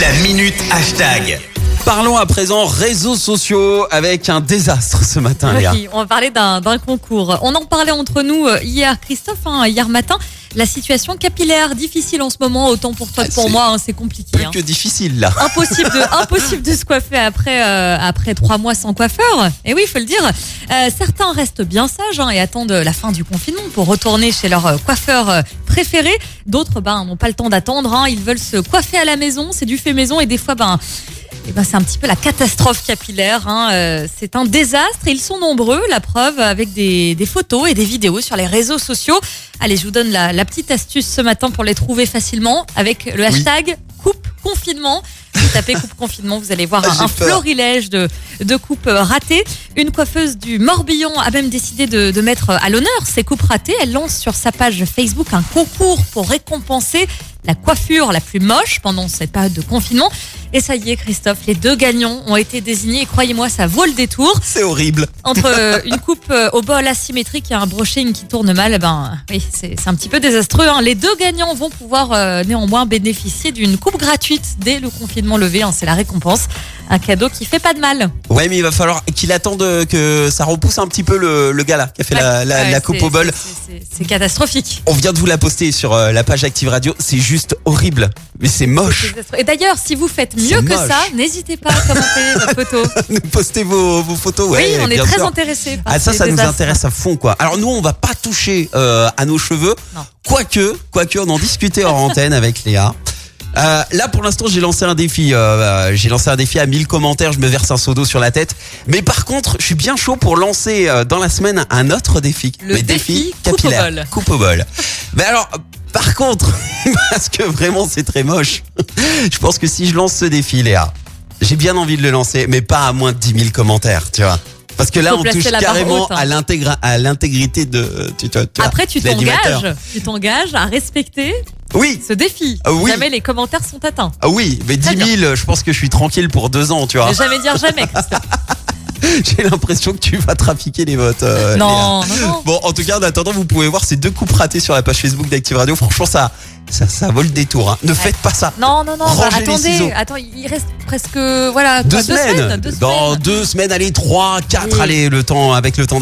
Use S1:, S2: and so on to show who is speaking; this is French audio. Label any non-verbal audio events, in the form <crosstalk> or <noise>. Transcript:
S1: La minute hashtag.
S2: Parlons à présent réseaux sociaux avec un désastre ce matin, Léa.
S3: Oui, on va parler d'un d'un concours. On en parlait entre nous euh, hier, Christophe, hein, hier matin. La situation capillaire difficile en ce moment, autant pour toi
S2: Ah,
S3: que pour moi, hein, c'est compliqué.
S2: Plus
S3: hein.
S2: que difficile là.
S3: Impossible de, <laughs> impossible de se coiffer après, euh, après trois mois sans coiffeur. Et oui, il faut le dire. Euh, certains restent bien sages hein, et attendent la fin du confinement pour retourner chez leur euh, coiffeur euh, préféré. D'autres ben, n'ont pas le temps d'attendre. hein. Ils veulent se coiffer à la maison. C'est du fait maison et des fois, ben, eh ben, c'est un petit peu la catastrophe capillaire. hein. Euh, c'est un désastre. Ils sont nombreux, la preuve, avec des, des photos et des vidéos sur les réseaux sociaux. Allez, je vous donne la, la petite astuce ce matin pour les trouver facilement avec le hashtag coupe confinement. Vous tapez coupe confinement, vous allez voir
S2: Ah,
S3: un, florilège de, de coupes ratées. Une coiffeuse du Morbihan a même décidé de, de mettre à l'honneur ces coupes ratées. Elle lance sur sa page Facebook un concours pour récompenser la coiffure la plus moche pendant cette période de confinement. Et ça y est, Christophe, les deux gagnants ont été désignés. Et croyez-moi, ça vaut le détour.
S2: C'est horrible.
S3: Entre <laughs> euh, une coupe euh, au bol asymétrique et un brushing qui tourne mal, eh ben oui, c'est c'est un petit peu désastreux. hein. Les deux gagnants vont pouvoir euh, néanmoins bénéficier d'une coupe gratuite dès le confinement levé. hein. C'est la récompense. Un cadeau qui fait pas de mal.
S2: Ouais, mais il va falloir qu'il attende que ça repousse un petit peu le, le gars là qui a fait la, la-
S3: Ouais,
S2: la
S3: c'est-
S2: coupe au bol.
S3: c'est- c'est- C'est catastrophique.
S2: On vient de vous la poster sur euh, la page Active Radio. C'est juste horrible. Mais c'est moche.
S3: Et d'ailleurs, si vous faites mieux que
S2: moche.
S3: ça, n'hésitez pas à commenter votre photo. <laughs>
S2: Nous postez vos, vos photos. Ouais,
S3: oui, on est très
S2: sûr.
S3: intéressés. par
S2: Ah ça, ça nous intéresse à fond quoi. Alors nous, on va pas toucher euh, à nos cheveux, quoique, quoique on en discutait hors antenne avec Léa. Euh, là, pour l'instant, j'ai lancé un défi. euh, j'ai lancé un défi à 1000 commentaires. Je me verse un seau d'eau sur la tête. Mais par contre, je suis bien chaud pour lancer euh, dans la semaine un autre défi.
S3: Le défi coupe au
S2: capillaire.
S3: bol.
S2: Coupe au bol. Mais alors, par contre, <laughs> parce que vraiment, c'est très moche. <laughs> Je pense que si je lance ce défi, Léa, j'ai bien envie de le lancer, mais pas à moins de 10 000 commentaires, tu vois. Parce que là, on touche carrément
S3: haute, hein.
S2: à l'intégrité de. Tu, tu- tu vois,
S3: Après, tu t'engages, tu t'engages à respecter
S2: Oui,
S3: ce défi.
S2: Ah oui.
S3: Jamais les commentaires sont atteints.
S2: ah oui, mais 10
S3: Très
S2: 000, je pense que je suis tranquille pour deux ans, tu vois.
S3: Ne jamais dire jamais. <laughs> <laughs>
S2: J'ai l'impression que tu vas trafiquer les votes. euh,
S3: non, non, non. <laughs>
S2: Bon, en tout cas, en attendant, vous pouvez voir ces deux coupes ratées sur la page Facebook d'Active Radio. Franchement, ça, ça, ça vaut le détour. hein. Ne faites pas ça.
S3: Non, non, non, bah, attendez, attends, il reste presque, voilà,
S2: Deux
S3: quoi,
S2: semaines.
S3: deux
S2: Dans
S3: semaines.
S2: deux semaines, allez, trois, quatre,
S3: Oui.
S2: allez, le temps, avec le temps